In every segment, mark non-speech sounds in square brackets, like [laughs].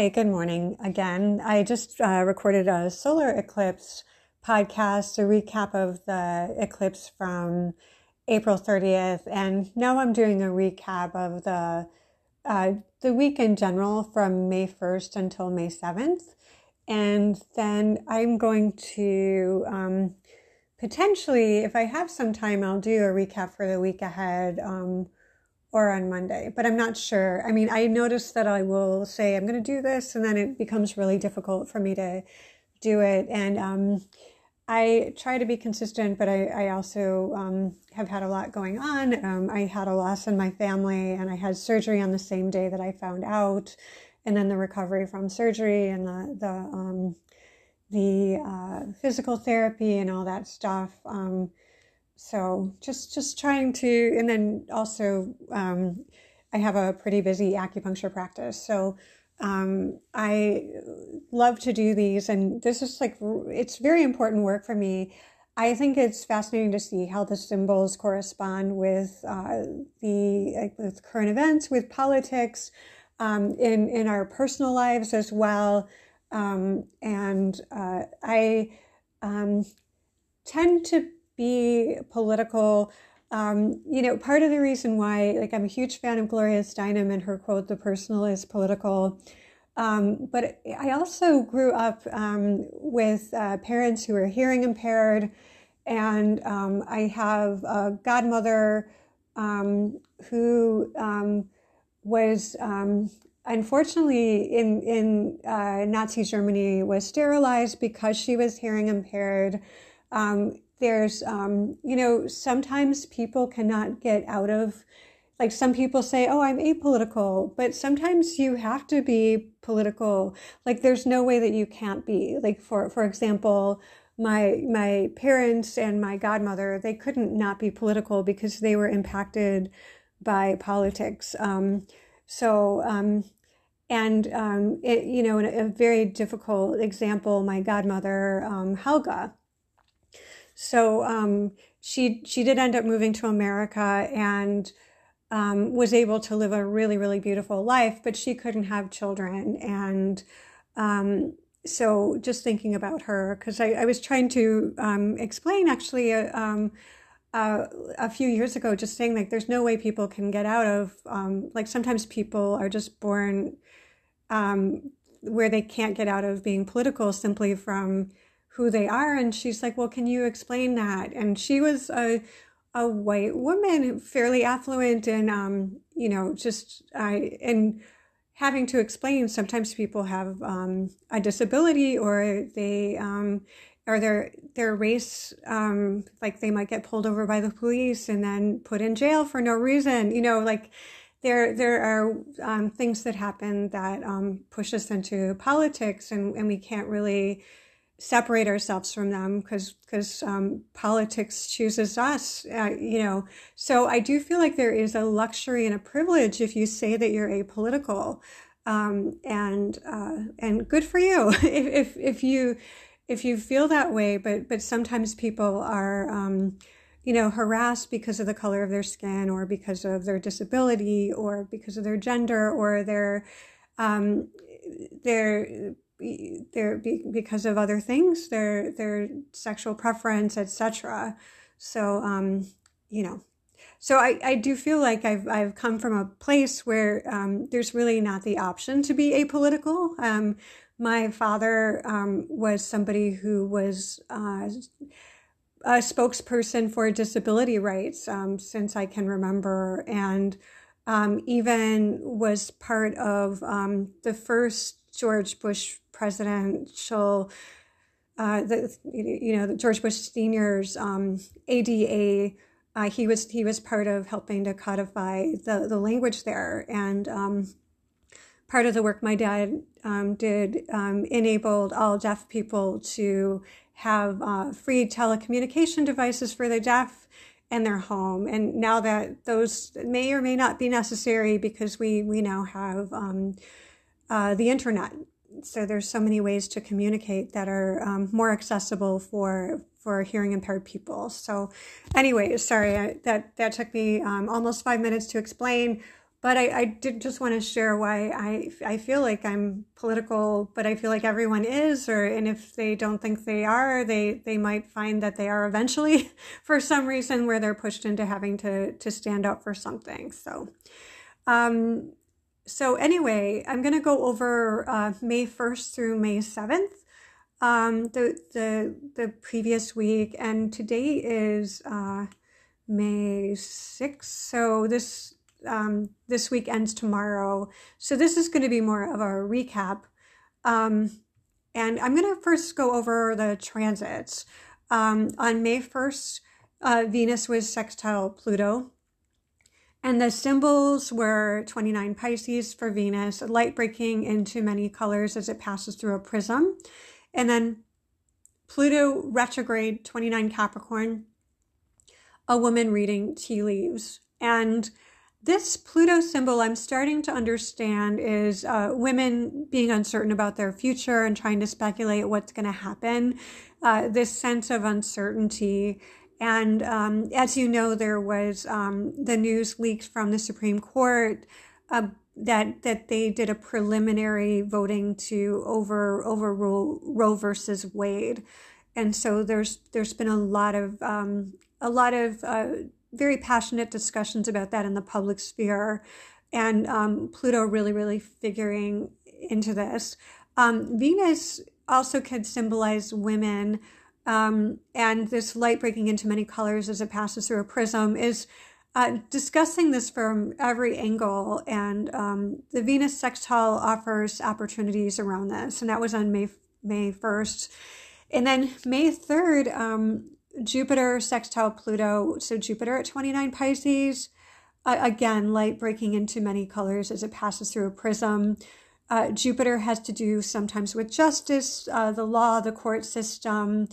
Hi, good morning again. I just uh, recorded a solar eclipse podcast, a recap of the eclipse from April 30th, and now I'm doing a recap of the uh, the week in general from May 1st until May 7th, and then I'm going to um, potentially, if I have some time, I'll do a recap for the week ahead. Um, or on Monday, but I'm not sure. I mean, I noticed that I will say I'm going to do this, and then it becomes really difficult for me to do it. And um, I try to be consistent, but I, I also um, have had a lot going on. Um, I had a loss in my family, and I had surgery on the same day that I found out, and then the recovery from surgery and the the um, the uh, physical therapy and all that stuff. Um, so just just trying to and then also um, i have a pretty busy acupuncture practice. So um, i love to do these and this is like it's very important work for me. I think it's fascinating to see how the symbols correspond with uh, the like, with current events with politics um, in in our personal lives as well. Um, and uh, i um, tend to be political. Um, you know, part of the reason why, like, I'm a huge fan of Gloria Steinem and her quote, the personal is political. Um, but I also grew up um, with uh, parents who were hearing impaired, and um, I have a godmother um, who um, was unfortunately in in uh, Nazi Germany was sterilized because she was hearing impaired. Um, there's um, you know sometimes people cannot get out of like some people say oh i'm apolitical but sometimes you have to be political. Like there's no way that you can't be. Like for for example my my parents and my godmother they couldn't not be political because they were impacted by politics. Um, so um, and um, it, you know a very difficult example my godmother um, helga so um, she she did end up moving to America and um, was able to live a really really beautiful life, but she couldn't have children. And um, so just thinking about her, because I, I, was trying to um, explain actually. Uh, um, uh, a few years ago, just saying like there's no way people can get out of um, like sometimes people are just born where they can't get out of being political simply from who they are. And she's like, well, can you explain that? And she was a, a white woman, fairly affluent and, um, you know, just, I, and having to explain, sometimes people have, um, a disability or they, um, or their, their race, um, like they might get pulled over by the police and then put in jail for no reason, you know, like, there there are um, things that happen that um, push us into politics and, and we can't really separate ourselves from them because because um, politics chooses us uh, you know. So i do feel like there is a luxury and a privilege if you say that you're apolitical um, and uh, and good for you. [laughs] If, if if you if you feel that way but but sometimes people are um, you know harassed because of the color of their skin or because of their disability or because of their gender or their um, their their because of other things, their their sexual preference, etc. So um, you know, so I, I do feel like I've I've come from a place where um, there's really not the option to be apolitical. Um, my father um, was somebody who was uh, a spokesperson for disability rights um, since I can remember, and um, even was part of um, the first George Bush presidential, uh, the you know George Bush Senior's um, ADA. Uh, he was he was part of helping to codify the the language there, and um, part of the work my dad um, did um, enabled all deaf people to have uh, free telecommunication devices for the deaf in their home. And now that those may or may not be necessary because we we now have um, uh, the internet so there's so many ways to communicate that are um, more accessible for for hearing impaired people. So, anyway, sorry I, that that took me um, almost five minutes to explain. but I, I did just want to share why I, I feel like I'm political, but I feel like everyone is, or and if they don't think they are, they they might find that they are eventually [laughs] for some reason where they're pushed into having to to stand up for something. So, um, so anyway, I'm going to go over uh, May 1st through May 7th, um, the the the previous week, and today is uh, May 6th. So this um, this week ends tomorrow. So this is going to be more of a recap. Um, and I'm going to first go over the transits. Um, on May 1st, uh, Venus was sextile Pluto. And the symbols were 29 Pisces for Venus, light breaking into many colors as it passes through a prism. And then Pluto retrograde, 29 Capricorn, a woman reading tea leaves. And this Pluto symbol I'm starting to understand is uh, women being uncertain about their future and trying to speculate what's going to happen. Uh, this sense of uncertainty. And um, as you know, there was um, the news leaked from the Supreme Court uh, that that they did a preliminary voting to over overrule Roe versus Wade, and so there's there's been a lot of um, a lot of uh, very passionate discussions about that in the public sphere, and um, Pluto really, really figuring into this. Um, Venus also could symbolize women, um, and this light breaking into many colors as it passes through a prism is uh, discussing this from every angle. And um, the Venus sextile offers opportunities around this, and that was on May May first, and then May third. Um, Jupiter sextile Pluto. So Jupiter at 29 Pisces. Uh, again, light breaking into many colors as it passes through a prism. Uh, Jupiter has to do sometimes with justice, uh, the law, the court system.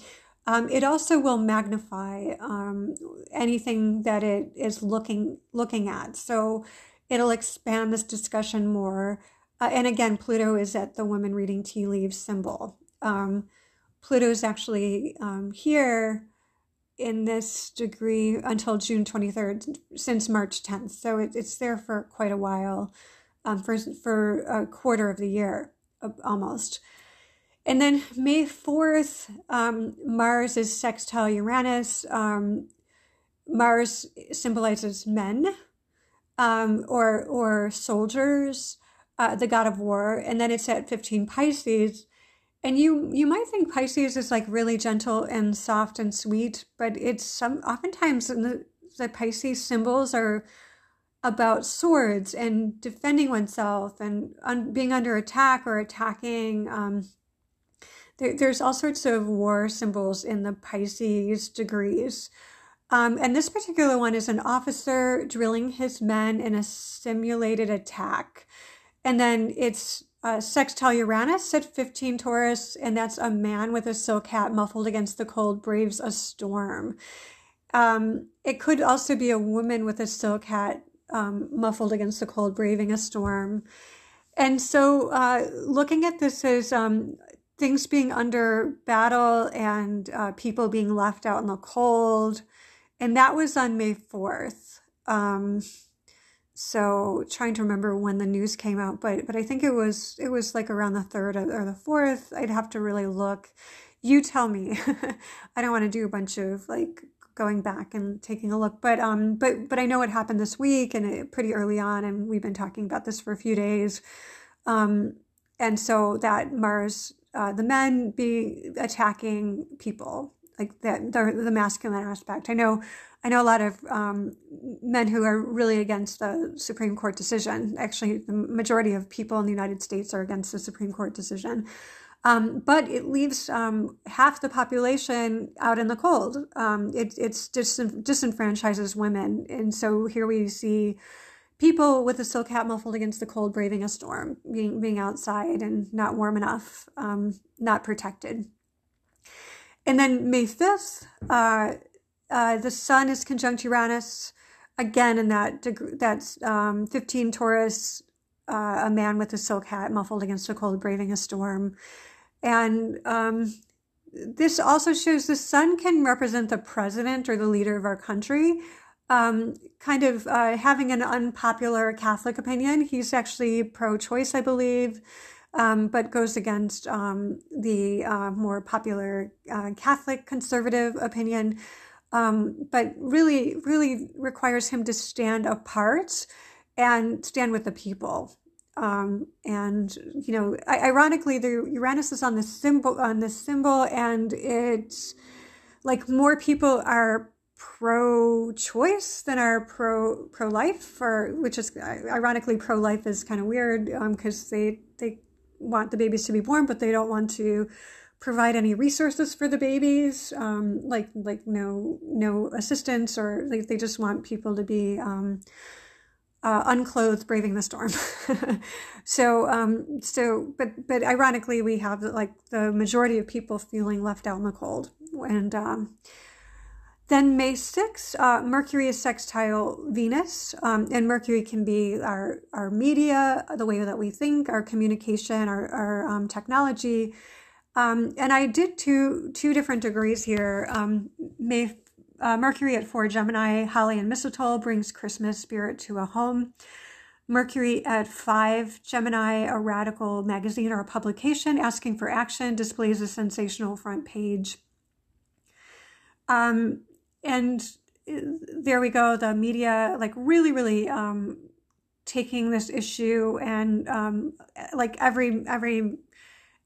Um, it also will magnify um, anything that it is looking looking at. So it'll expand this discussion more. Uh, and again, Pluto is at the woman reading tea leaves symbol. Um, Pluto is actually um, here in this degree until June 23rd, since March 10th. So it, it's there for quite a while, um, for, for a quarter of the year almost. And then May 4th, um, Mars is sextile Uranus. Um, Mars symbolizes men um, or, or soldiers, uh, the god of war. And then it's at 15 Pisces and you you might think Pisces is like really gentle and soft and sweet, but it's some oftentimes the, the Pisces symbols are about swords and defending oneself and un, being under attack or attacking. There, there's all sorts of war symbols in the Pisces degrees. Um, and this particular one is an officer drilling his men in a simulated attack. And then it's uh, sextile Uranus at 15 Taurus, and that's a man with a silk hat muffled against the cold braves a storm. Um, it could also be a woman with a silk hat um, muffled against the cold, braving a storm. And so, uh, looking at this as um, things being under battle and uh, people being left out in the cold, and that was on May 4th. Um, so trying to remember when the news came out but but i think it was it was like around the third or the fourth. I'd have to really look. You tell me. [laughs] I don't want to do a bunch of like going back and taking a look but um but but i know it happened this week and it, pretty early on and we've been talking about this for a few days. Um and so that mars uh, the men be attacking people like that the, the masculine aspect i know I know a lot of um, men who are really against the Supreme Court decision. Actually, the majority of people in the United States are against the Supreme Court decision. Um, but it leaves um, half the population out in the cold. Um, it it's dis- disenfranchises women, and so here we see people with a silk hat muffled against the cold, braving a storm, being being outside and not warm enough, um, not protected. And then May fifth, uh, uh, the Sun is conjunct Uranus again in that that's um, 15 Taurus, uh, a man with a silk hat muffled against the cold, braving a storm, and um, this also shows the Sun can represent the president or the leader of our country. Um, kind of uh, having an unpopular Catholic opinion. He's actually pro choice, I believe, um, but goes against um, the uh, more popular uh, Catholic conservative opinion. Um, but really, really requires him to stand apart and stand with the people. Um, and you know, ironically, the Uranus is on the symbol on the symbol, and it's like more people are pro-choice than are pro pro-life, or which is ironically pro-life is kind of weird because um, they they want the babies to be born, but they don't want to provide any resources for the babies, um, like like no no assistance, or like they just want people to be um, uh, unclothed braving the storm. [laughs] so, um, so, but, but ironically, we have like the majority of people feeling left out in the cold. And um, then May 6th, uh, Mercury is sextile Venus, um, and Mercury can be our, our media, the way that we think, our communication, our, our um, technology. Um, and I did two two different degrees here. Um, May uh, Mercury at four Gemini, holly and mistletoe brings Christmas spirit to a home. Mercury at five Gemini, a radical magazine or a publication asking for action, displays a sensational front page. Um, and uh, there we go. The media, like, really, really um, taking this issue, and um, like every every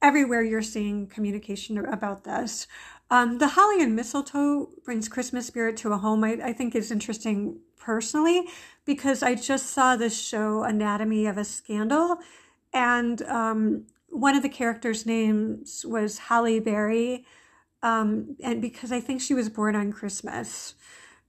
everywhere you're seeing communication about this. Um, the holly and mistletoe brings Christmas spirit to a home. I, I think is interesting personally because I just saw this show, Anatomy of a Scandal, and um, one of the characters' names was holly Berry, um, and because I think she was born on Christmas,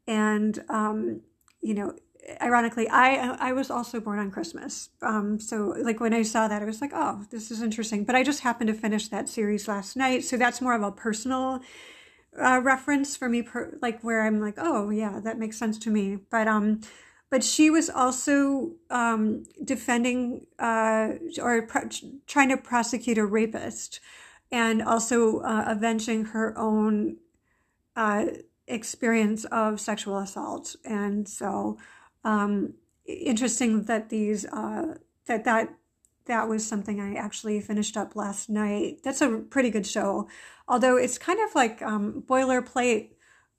and um, you know, ironically, I I was also born on Christmas. Um, so like when I saw that, I was like, oh, this is interesting. But I just happened to finish that series last night, so that's more of a personal uh, reference for me, per, like where I'm like, oh yeah, that makes sense to me. But um, but she was also um, defending uh, or trying to prosecute a rapist, and also uh, avenging her own uh, experience of sexual assault, and so um, interesting that these uh, that that that was something I actually finished up last night. That's a pretty good show, although it's kind of like um, boilerplate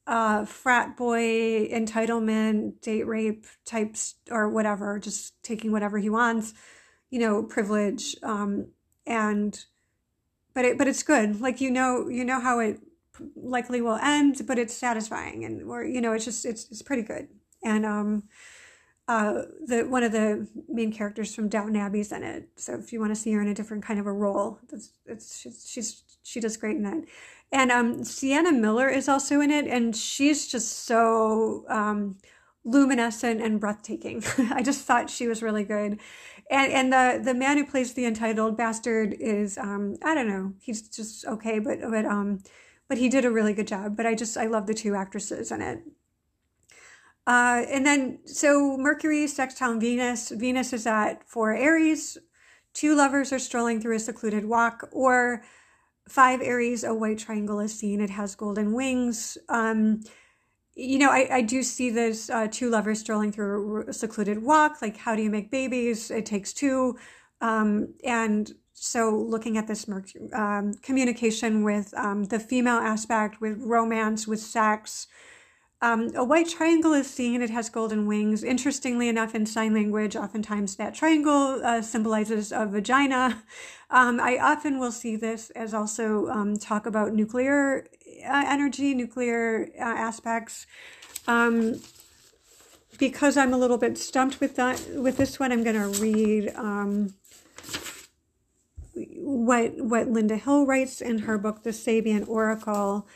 uh, frat boy entitlement, date rape types or whatever, just taking whatever he wants, you know, privilege, um, and but it but it's good. Like you know you know how it likely will end, but it's satisfying and or you know it's just it's it's pretty good and um uh, the one of the main characters from Downton Abbey's in it. So if you want to see her in a different kind of a role, that's it's she's, she does great in it. And um, Sienna Miller is also in it, and she's just so um, luminescent and breathtaking. [laughs] I just thought she was really good. And and the the man who plays the entitled bastard is um, I don't know, he's just okay, but but um, but he did a really good job. But I just I love the two actresses in it. Uh, and then, so Mercury, sextile Venus. Venus is at four Aries. Two lovers are strolling through a secluded walk, or five Aries, a white triangle is seen. It has golden wings. Um, you know, I, I do see this uh, two lovers strolling through a secluded walk. Like, how do you make babies? It takes two. Um, and so, looking at this um, communication with um, the female aspect, with romance, with sex, um, a white triangle is seen. It has golden wings. Interestingly enough, in sign language, oftentimes that triangle uh, symbolizes a vagina. [laughs] Um, I often will see this as also um, talk about nuclear uh, energy, nuclear uh, aspects. Um, because I'm a little bit stumped with that, with this one, I'm going to read um, what what Linda Hill writes in her book, The Sabian Oracle.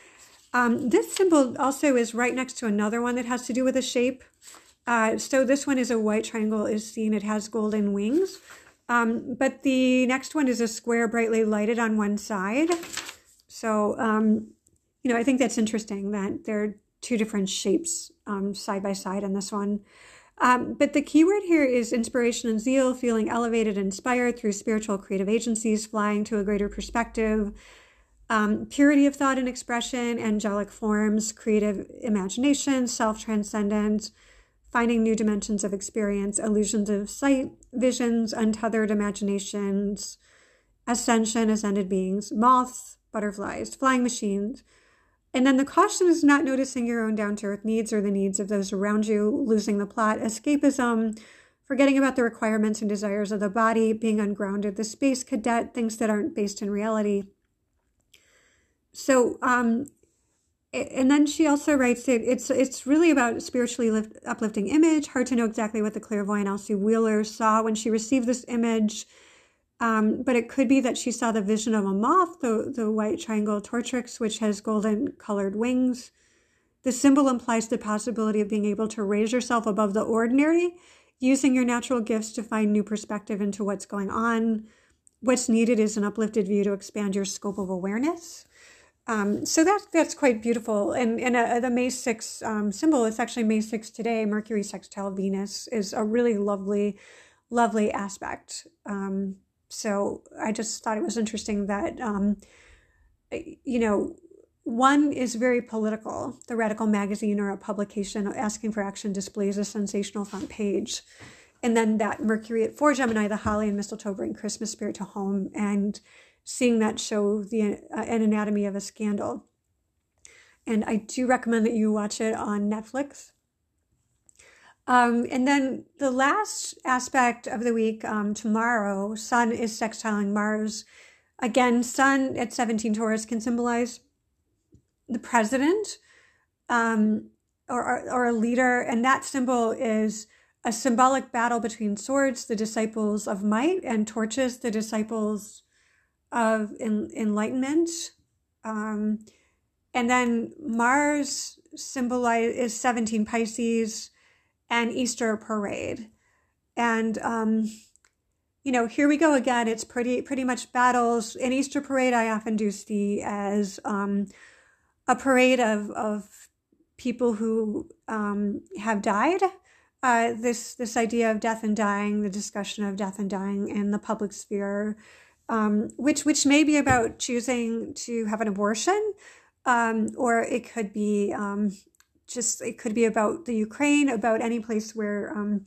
Um, this symbol also is right next to another one that has to do with a shape. Uh, so this one is a white triangle is seen. It has golden wings. Um, but the next one is a square brightly lighted on one side. So, um, you know, I think that's interesting that there are two different shapes um, side by side in this one. Um, but the keyword here is inspiration and zeal, feeling elevated, inspired through spiritual creative agencies, flying to a greater perspective, um, purity of thought and expression, angelic forms, creative imagination, self transcendence, finding new dimensions of experience, illusions of sight, visions, untethered imaginations, ascension, ascended beings, moths, butterflies, flying machines. And then the caution is not noticing your own down to earth needs or the needs of those around you, losing the plot, escapism, forgetting about the requirements and desires of the body, being ungrounded, the space cadet, things that aren't based in reality. So, um, and then she also writes it, it's it's really about spiritually lift, uplifting image. Hard to know exactly what the clairvoyant Elsie Wheeler saw when she received this image, um, but it could be that she saw the vision of a moth, the the white triangle tortrix, which has golden colored wings. The symbol implies the possibility of being able to raise yourself above the ordinary using your natural gifts to find new perspective into what's going on. What's needed is an uplifted view to expand your scope of awareness. Um, so that's that's quite beautiful. And and uh, the May 6 um, symbol, it's actually May 6 today. Mercury sextile Venus is a really lovely, lovely aspect. Um, so I just thought it was interesting that, um, you know, one is very political. The Radical magazine or a publication asking for action displays a sensational front page. And then that Mercury at four Gemini, the holly and mistletoe bring Christmas spirit to home, and seeing that show the uh, an anatomy of a scandal. And I do recommend that you watch it on Netflix. Um, and then the last aspect of the week, um, tomorrow, Sun is sextiling Mars. Again, Sun at 17 Taurus can symbolize the president um, or, or, a leader, and that symbol is a symbolic battle between swords, the disciples of might, and torches, the disciples of en- enlightenment. Um, and then Mars symbolize is 17 Pisces and Easter parade. And um, you know, here we go again. It's pretty pretty much battles. In Easter parade, I often do see as um, a parade of, of people who um, have died. Uh, this this idea of death and dying, the discussion of death and dying in the public sphere, um, which which may be about choosing to have an abortion, um, or it could be um, just it could be about the Ukraine, about any place where um,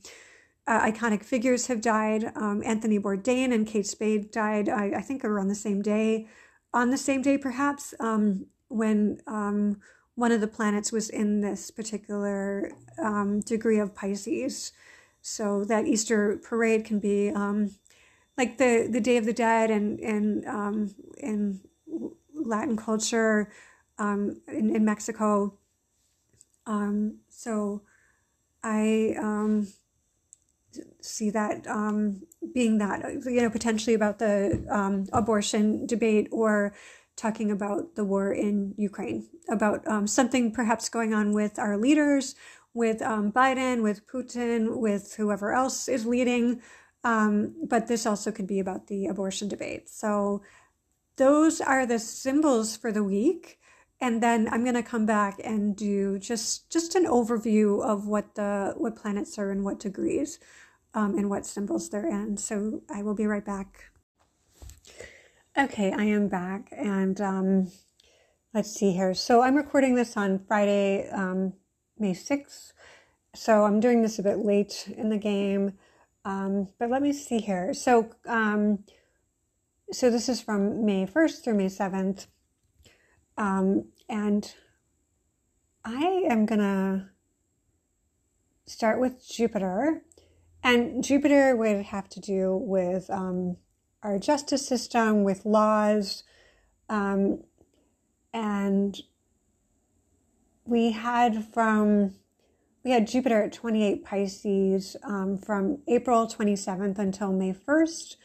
uh, iconic figures have died. Um, Anthony Bourdain and Kate Spade died, I, I, think, around the same day. On the same day, perhaps, um, when um, one of the planets was in this particular um, degree of Pisces. So that Easter parade can be um, like the, the Day of the Dead and in, in Latin culture in, in Mexico. Um, so I um, see that um, being that you know potentially about the um, abortion debate or talking about the war in Ukraine, about um, something perhaps going on with our leaders, with um, Biden, with Putin, with whoever else is leading. Um, but this also could be about the abortion debate. So those are the symbols for the week. And then I'm going to come back and do just just an overview of what the what planets are in what degrees um, and what symbols they're in. So I will be right back. Okay, I am back, and um, let's see here. So I'm recording this on Friday, um, May 6th. So I'm doing this a bit late in the game, um, but let me see here. So, um, so this is from May 1st through May 7th, um, and I am gonna start with Jupiter, and Jupiter would have to do with um, our justice system with laws. Um, and we had from we had Jupiter at 28 Pisces um, from April 27th until May 1st.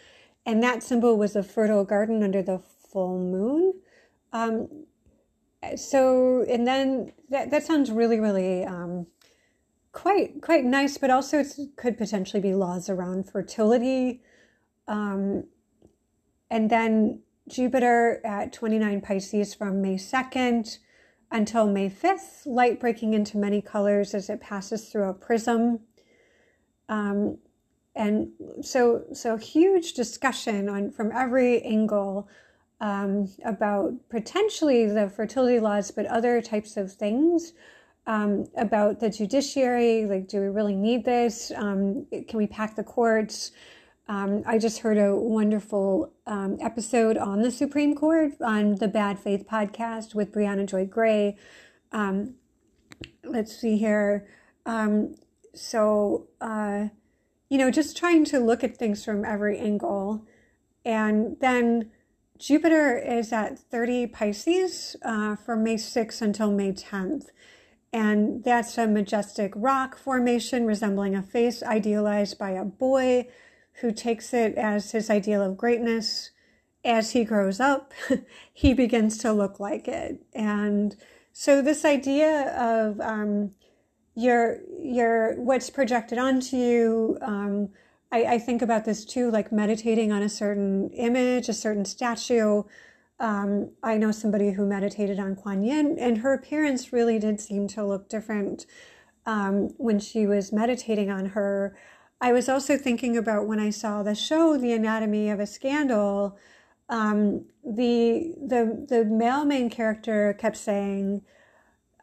And that symbol was a fertile garden under the full moon. Um, so, and then that, that sounds really, really um, quite, quite nice, but also it could potentially be laws around fertility. Um, and then Jupiter at 29 Pisces from May 2nd until May 5th, light breaking into many colors as it passes through a prism. Um, and so, so huge discussion on from every angle um, about potentially the fertility laws, but other types of things. um, about the judiciary. Like, do we really need this? Um, can we pack the courts? Um, I just heard a wonderful um, episode on the Supreme Court on the Bad Faith podcast with Briahna Joy Gray. Um, let's see here. So, uh, you know, just trying to look at things from every angle. And then Jupiter is at 30 Pisces uh, from May 6th until May 10th. And that's a majestic rock formation resembling a face idealized by a boy who takes it as his ideal of greatness. As he grows up, [laughs] he begins to look like it. And so, this idea of um, your your what's projected onto you, um, I, I, think about this too, like meditating on a certain image, a certain statue. Um, I know somebody who meditated on Kuan Yin, and her appearance really did seem to look different um, when she was meditating on her. I was also thinking about when I saw the show, The Anatomy of a Scandal. Um, the the the male main character kept saying,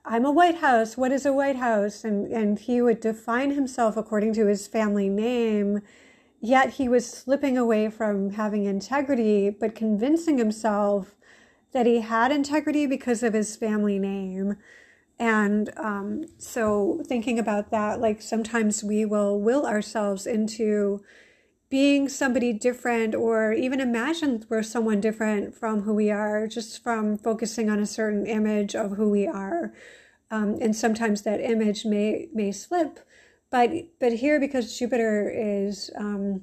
"I'm a Whitehouse. What is a Whitehouse?" And and he would define himself according to his family name. Yet he was slipping away from having integrity, but convincing himself that he had integrity because of his family name. And um, so, thinking about that, like sometimes we will will ourselves into being somebody different, or even imagine we're someone different from who we are, just from focusing on a certain image of who we are. Um, and sometimes that image may may slip, but but here because Jupiter is um,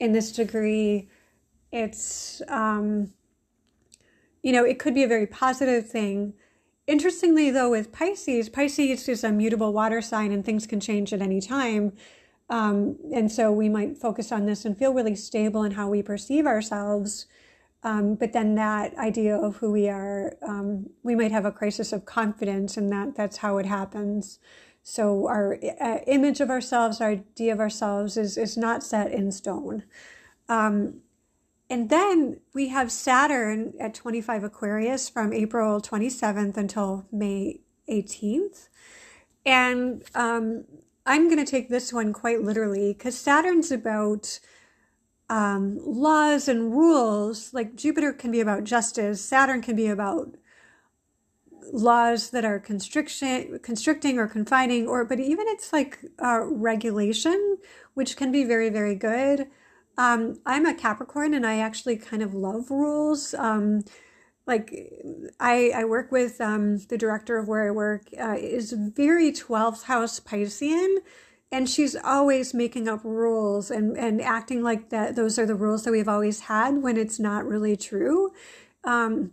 in this degree, it's um, you know it could be a very positive thing Interestingly, though, with Pisces, Pisces is a mutable water sign and things can change at any time. Um, and so we might focus on this and feel really stable in how we perceive ourselves. Um, but then that idea of who we are, um, we might have a crisis of confidence, and that that's how it happens. So our uh, image of ourselves, our idea of ourselves, is is not set in stone. Um, and then we have Saturn at 25 Aquarius from April 27th until May 18th. And um, I'm going to take this one quite literally because Saturn's about um, laws and rules. Like Jupiter can be about justice, Saturn can be about laws that are constriction, constricting or confining, or but even it's like uh, regulation, which can be very, very good. Um, I'm a Capricorn and I actually kind of love rules. Um, like I, I work with um, the director of where I work uh, is very 12th house Piscean and she's always making up rules and, and acting like that those are the rules that we've always had when it's not really true. Um,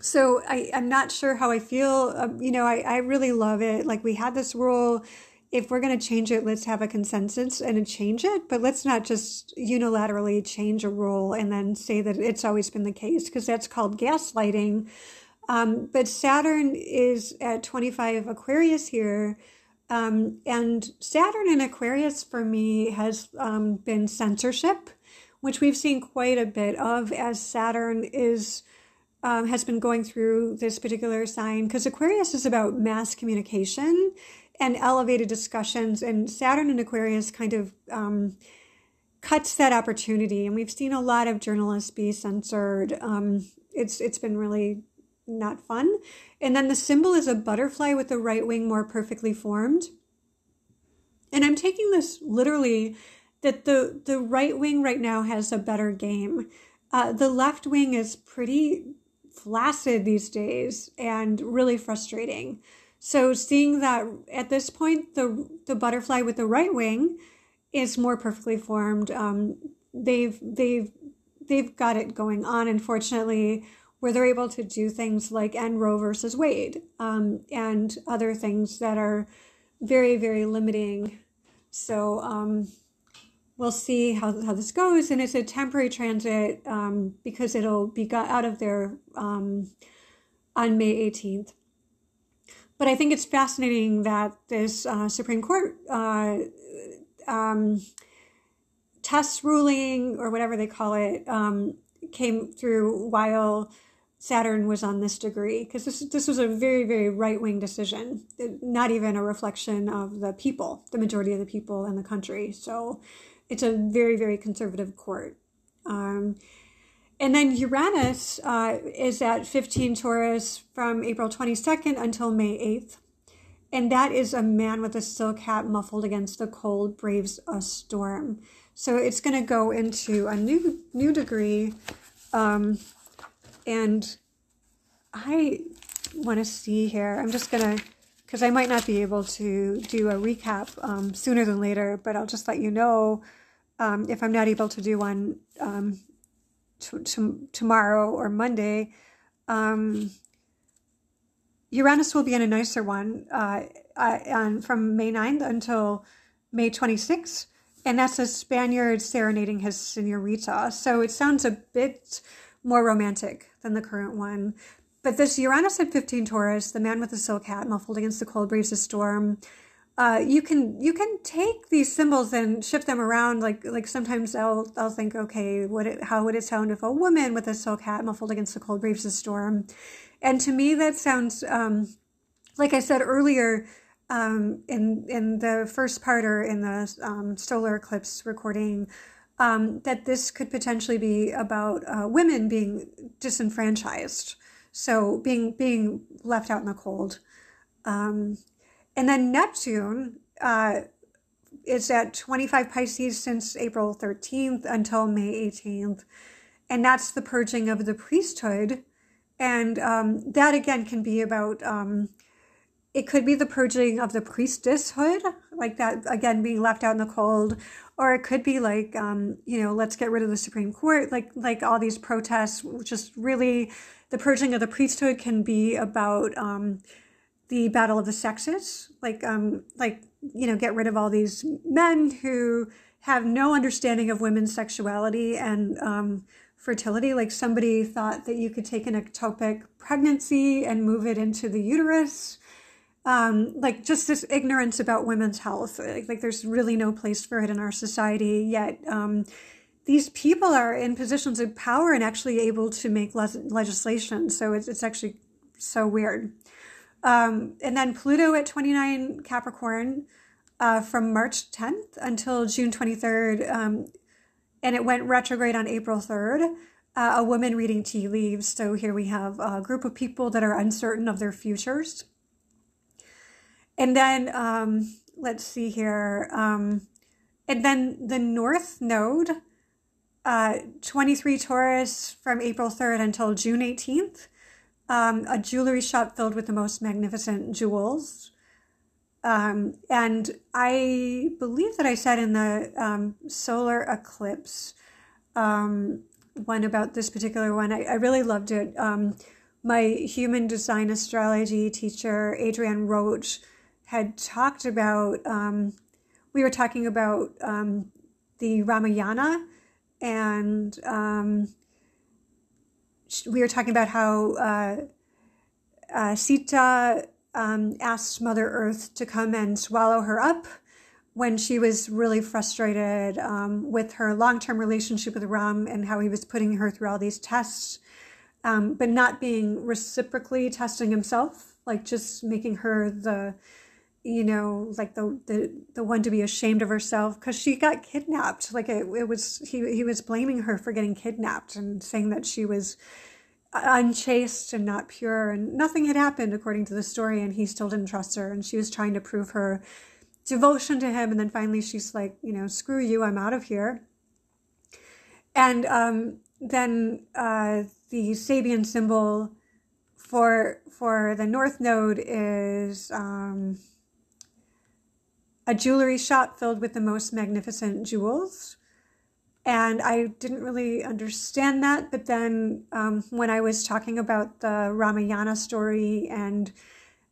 so I, I'm not sure how I feel. Uh, you know, I, I really love it. Like we had this rule if we're going to change it, let's have a consensus and change it, but let's not just unilaterally change a rule and then say that it's always been the case, because that's called gaslighting. Um, but Saturn is at 25 Aquarius here. Um, and Saturn in Aquarius for me has um, been censorship, which we've seen quite a bit of as Saturn is. Um, has been going through this particular sign because Aquarius is about mass communication and elevated discussions. And Saturn and Aquarius kind of um, cuts that opportunity. And we've seen a lot of journalists be censored. Um, it's it's been really not fun. And then the symbol is a butterfly with the right wing more perfectly formed. And I'm taking this literally that the the right wing right now has a better game. Uh, the left wing is pretty flaccid these days and really frustrating. So seeing that at this point, the the butterfly with the right wing is more perfectly formed. Um, they've they've they've got it going on. Unfortunately, where they're able to do things like end Roe versus Wade um, and other things that are very very limiting. So um, we'll see how how this goes, and it's a temporary transit um, because it'll be got out of there um, on May 18th. But I think it's fascinating that this uh, Supreme Court uh, um, test ruling or whatever they call it um, came through while Saturn was on this degree because this this was a very very right wing decision, not even a reflection of the people, the majority of the people in the country. So it's a very very conservative court. Um, and then Uranus uh, is at 15 Taurus from April 22nd until May 8th. And that is a man with a silk hat muffled against the cold braves a storm. So it's going to go into a new new degree. Um, and I want to see here. I'm just going to, because I might not be able to do a recap um, sooner than later, but I'll just let you know um, if I'm not able to do one um, t- t- tomorrow or Monday. Um, Uranus will be in a nicer one uh, uh, from May 9th until May 26th. And that's a Spaniard serenading his senorita. So it sounds a bit more romantic than the current one. But this Uranus at 15 Taurus, the man with the silk hat muffled against the cold breeze of storm, uh, you can you can take these symbols and shift them around. Like like sometimes I'll I'll think, okay, what it, how would it sound if a woman with a silk hat muffled against the cold breeze of storm? And to me, that sounds um, like I said earlier um, in in the first part or in the um, solar eclipse recording. Um, that this could potentially be about uh, women being disenfranchised, so being being left out in the cold. Um, and then Neptune uh, is at 25 Pisces since April 13th until May 18th. And that's the purging of the priesthood. And um, that again can be about, um, it could be the purging of the priestesshood, like that, again, being left out in the cold. Or it could be like, um, you know, let's get rid of the Supreme Court, like, like all these protests, just really the purging of the priesthood can be about, um, the battle of the sexes, like um, like you know, get rid of all these men who have no understanding of women's sexuality and um, fertility. Like somebody thought that you could take an ectopic pregnancy and move it into the uterus. Um, like just this ignorance about women's health. Like, like, there's really no place for it in our society yet. Um, these people are in positions of power and actually able to make le- legislation. So it's, it's actually so weird. Um, and then Pluto at 29 Capricorn uh, from March 10th until June 23rd. Um, and it went retrograde on April 3rd. Uh, a woman reading tea leaves. So here we have a group of people that are uncertain of their futures. And then um, let's see here. Um, and then the North Node, uh, 23 Taurus from April 3rd until June 18th um, a jewelry shop filled with the most magnificent jewels. Um, and I believe that I said in the um, solar eclipse um, one about this particular one, I, I really loved it. Um, my human design astrology teacher, Adrienne Roach, had talked about, um, we were talking about the Ramayana and we were talking about how uh, uh, Sita um, asked Mother Earth to come and swallow her up when she was really frustrated um, with her long term relationship with Ram and how he was putting her through all these tests, um, but not being reciprocally testing himself, like just making her the you know like the the, the one to be ashamed of herself because she got kidnapped. Like it, it was he, he was blaming her for getting kidnapped and saying that she was unchaste and not pure and nothing had happened according to the story and he still didn't trust her and she was trying to prove her devotion to him and then finally she's like you know screw you i'm out of here. And um, then uh, the sabian symbol for for the north node is um, a jewelry shop filled with the most magnificent jewels and I didn't really understand that. But then um, when I was talking about the Ramayana story and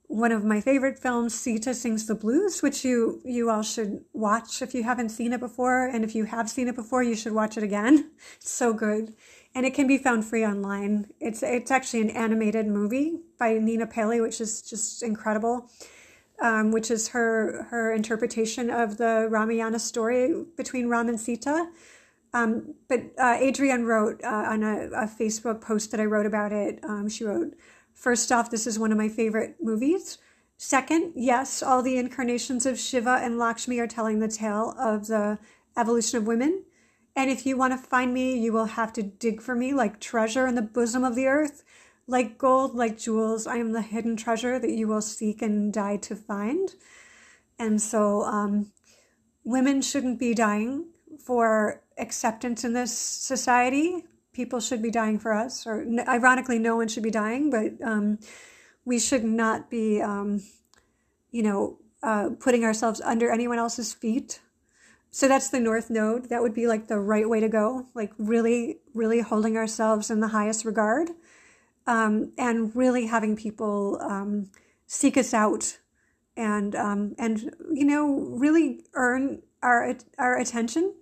one of my favorite films, Sita Sings the Blues, which you you all should watch if you haven't seen it before, and if you have seen it before, you should watch it again. [laughs] It's so good, and it can be found free online. It's it's actually an animated movie by Nina Paley, which is just incredible. Um, which is her her interpretation of the Ramayana story between Ram and Sita Um, but uh, Adrienne wrote uh, on a, a, Facebook post that I wrote about it. Um, she wrote, First off, this is one of my favorite movies. Second, yes, all the incarnations of Shiva and Lakshmi are telling the tale of the evolution of women. And if you want to find me, you will have to dig for me like treasure in the bosom of the earth. Like gold, like jewels, I am the hidden treasure that you will seek and die to find. And so, um, women shouldn't be dying for acceptance in this society. People should be dying for us, or ironically, no one should be dying, but um, we should not be, um, you know, uh, putting ourselves under anyone else's feet. So that's the North Node. That would be like the right way to go, like really, really holding ourselves in the highest regard um, and really having people um, seek us out and um, and you know really earn our our attention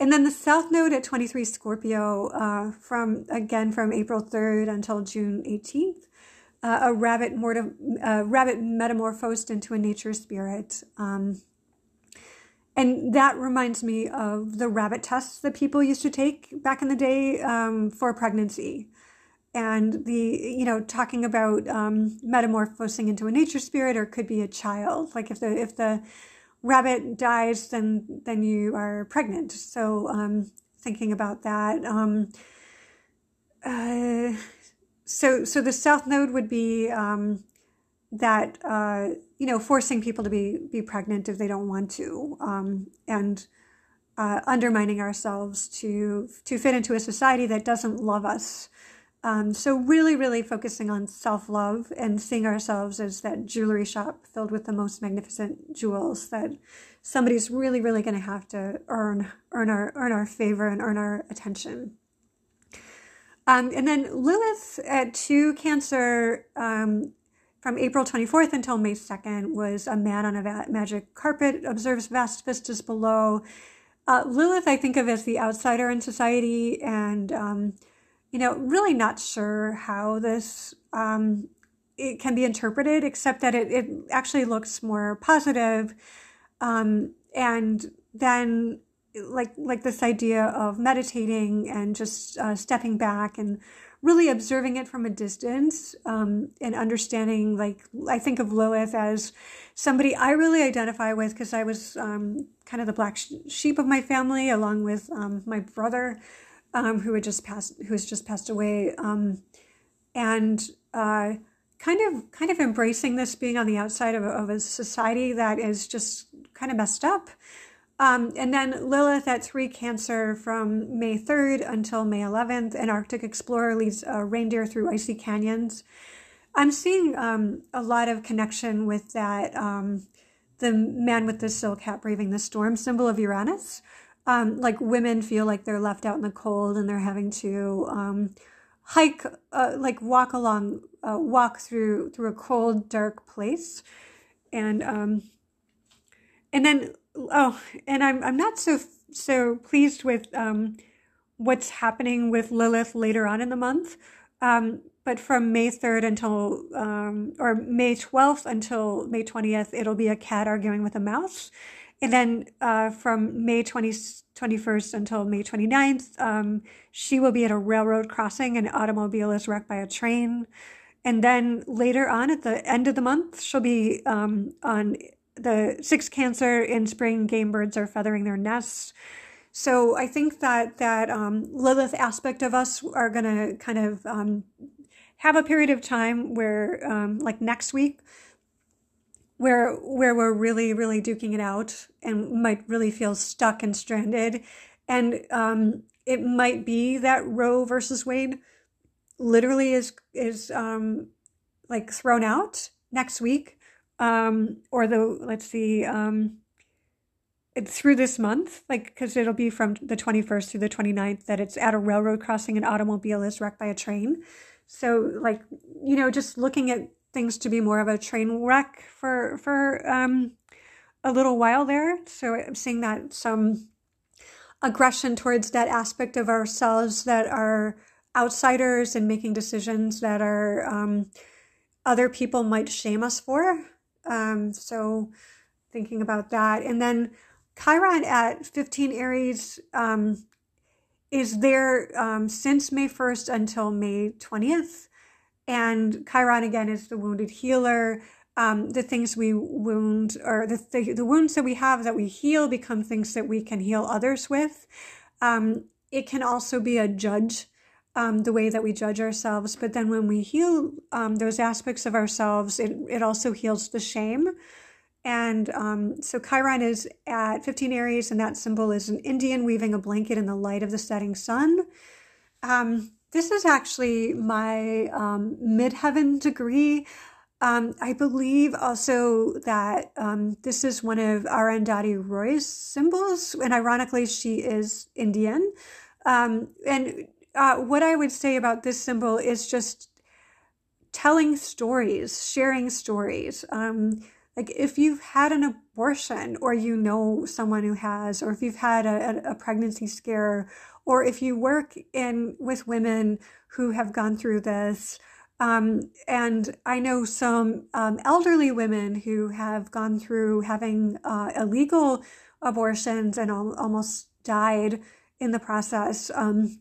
and then the south node at 23 Scorpio, uh, from again from April 3rd until June 18th, uh, a rabbit, mortem, uh, rabbit metamorphosed into a nature spirit. Um, and that reminds me of the rabbit tests that people used to take back in the day um, for pregnancy. And the, you know, talking about um, metamorphosing into a nature spirit or could be a child. Like if the, if the, rabbit dies, then then you are pregnant. So um, thinking about that. Um, uh, so so the south node would be um, that uh, you know forcing people to be be pregnant if they don't want to, um, and uh, undermining ourselves to to fit into a society that doesn't love us. Um, so really, really focusing on self-love and seeing ourselves as that jewelry shop filled with the most magnificent jewels that somebody's really, really going to have to earn, earn our, earn our favor and earn our attention. Um, and then Lilith at two Cancer um, from April 24th until May 2nd was a man on a magic carpet, observes vast vistas below. Uh, Lilith, I think of as the outsider in society and um, you know, really not sure how this um, it can be interpreted, except that it, it actually looks more positive. Um, and then like like this idea of meditating and just uh, stepping back and really observing it from a distance um, and understanding like i think of lilith as somebody i really identify with because i was um, kind of the black sheep of my family along with um, my brother um, who had just passed, who has just passed away, um, and uh, kind of kind of embracing this being on the outside of, of a society that is just kind of messed up. Um, and then Lilith at three Cancer from May 3rd until May 11th. An Arctic explorer leads a reindeer through icy canyons. I'm seeing um, a lot of connection with that, um, the man with the silk hat braving the storm symbol of Uranus um, like women feel like they're left out in the cold and they're having to um, hike, uh, like walk along, uh, walk through through a cold, dark place, and um, and then oh, and I'm I'm not so so pleased with um, what's happening with Lilith later on in the month. Um, but from May 3rd until, um, or May 12th until May 20th, it'll be a cat arguing with a mouse. And then uh, from May 20, 21st until May 29th, um, she will be at a railroad crossing. An automobile is wrecked by a train. And then later on at the end of the month, she'll be um, on the sixth Cancer in spring. Game birds are feathering their nests. So I think that that um, Lilith aspect of us are going to kind of um, have a period of time where, um, like next week, where where we're really really duking it out and might really feel stuck and stranded. And um, it might be that roe versus wade literally is is um, like thrown out next week um, or the let's see um, through this month like because it'll be from the 21st through the 29th that it's at a railroad crossing an automobile is wrecked by a train. So like you know just looking at things to be more of a train wreck for for um, a little while there. So I'm seeing that some aggression towards that aspect of ourselves that are outsiders and making decisions that are um, other people might shame us for. Um, so thinking about that, and then Chiron at 15 Aries um, is there um, since May 1st until May 20th. And Chiron again is the wounded healer. Um, the things we wound or the, the, the wounds that we have that we heal become things that we can heal others with. Um, it can also be a judge, um, the way that we judge ourselves. But then when we heal um, those aspects of ourselves, it, it also heals the shame. And um, so Chiron is at 15 Aries, and that symbol is an Indian weaving a blanket in the light of the setting sun. Um, this is actually my um, midheaven degree. Um, I believe also that um, this is one of Arundhati Roy's symbols, and ironically, she is Indian. Um, and uh, what I would say about this symbol is just telling stories, sharing stories. Um, like if you've had an abortion or you know someone who has or if you've had a, a pregnancy scare or if you work in with women who have gone through this um, and i know some um, elderly women who have gone through having uh, illegal abortions and al- almost died in the process um,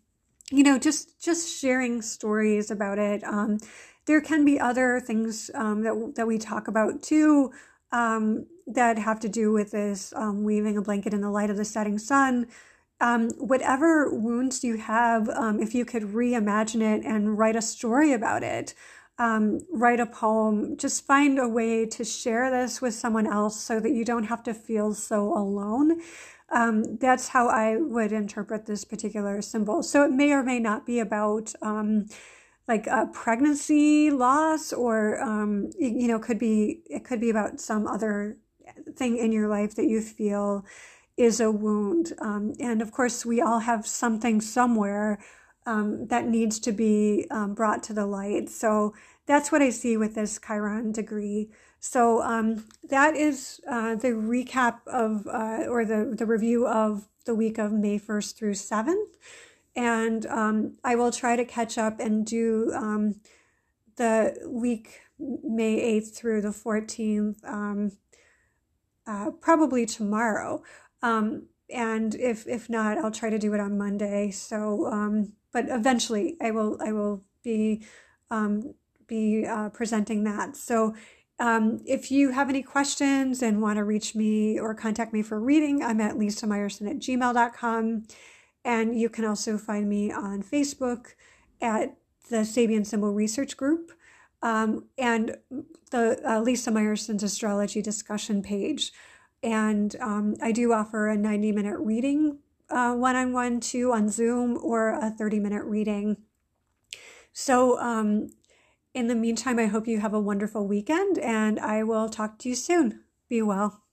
you know just just sharing stories about it. Um, there can be other things um, that, that we talk about too um, that have to do with this um, weaving a blanket in the light of the setting sun. Um, whatever wounds you have, um, if you could reimagine it and write a story about it, um, write a poem, just find a way to share this with someone else so that you don't have to feel so alone. Um, that's how I would interpret this particular symbol. So it may or may not be about um, like a pregnancy loss, or um, you know, could be it could be about some other thing in your life that you feel is a wound. Um, and of course, we all have something somewhere um, that needs to be um, brought to the light. So that's what I see with this Chiron degree. So um, that is uh, the recap of, uh, or the, the review of the week of May 1st through 7th. And um, I will try to catch up and do um, the week May 8th through the 14th, um, uh, probably tomorrow. Um, and if, if not, I'll try to do it on Monday. So, um, but eventually I will, I will be, um, be uh, presenting that. So um, if you have any questions and want to reach me or contact me for reading, I'm at lisa meyerson at gmail.com. And you can also find me on Facebook at the Sabian Symbol Research Group um, and the uh, Lisa Meyerson's astrology discussion page. And um, I do offer a 90 minute reading one on one too on Zoom or a 30 minute reading. So, um, in the meantime, I hope you have a wonderful weekend and I will talk to you soon. Be well.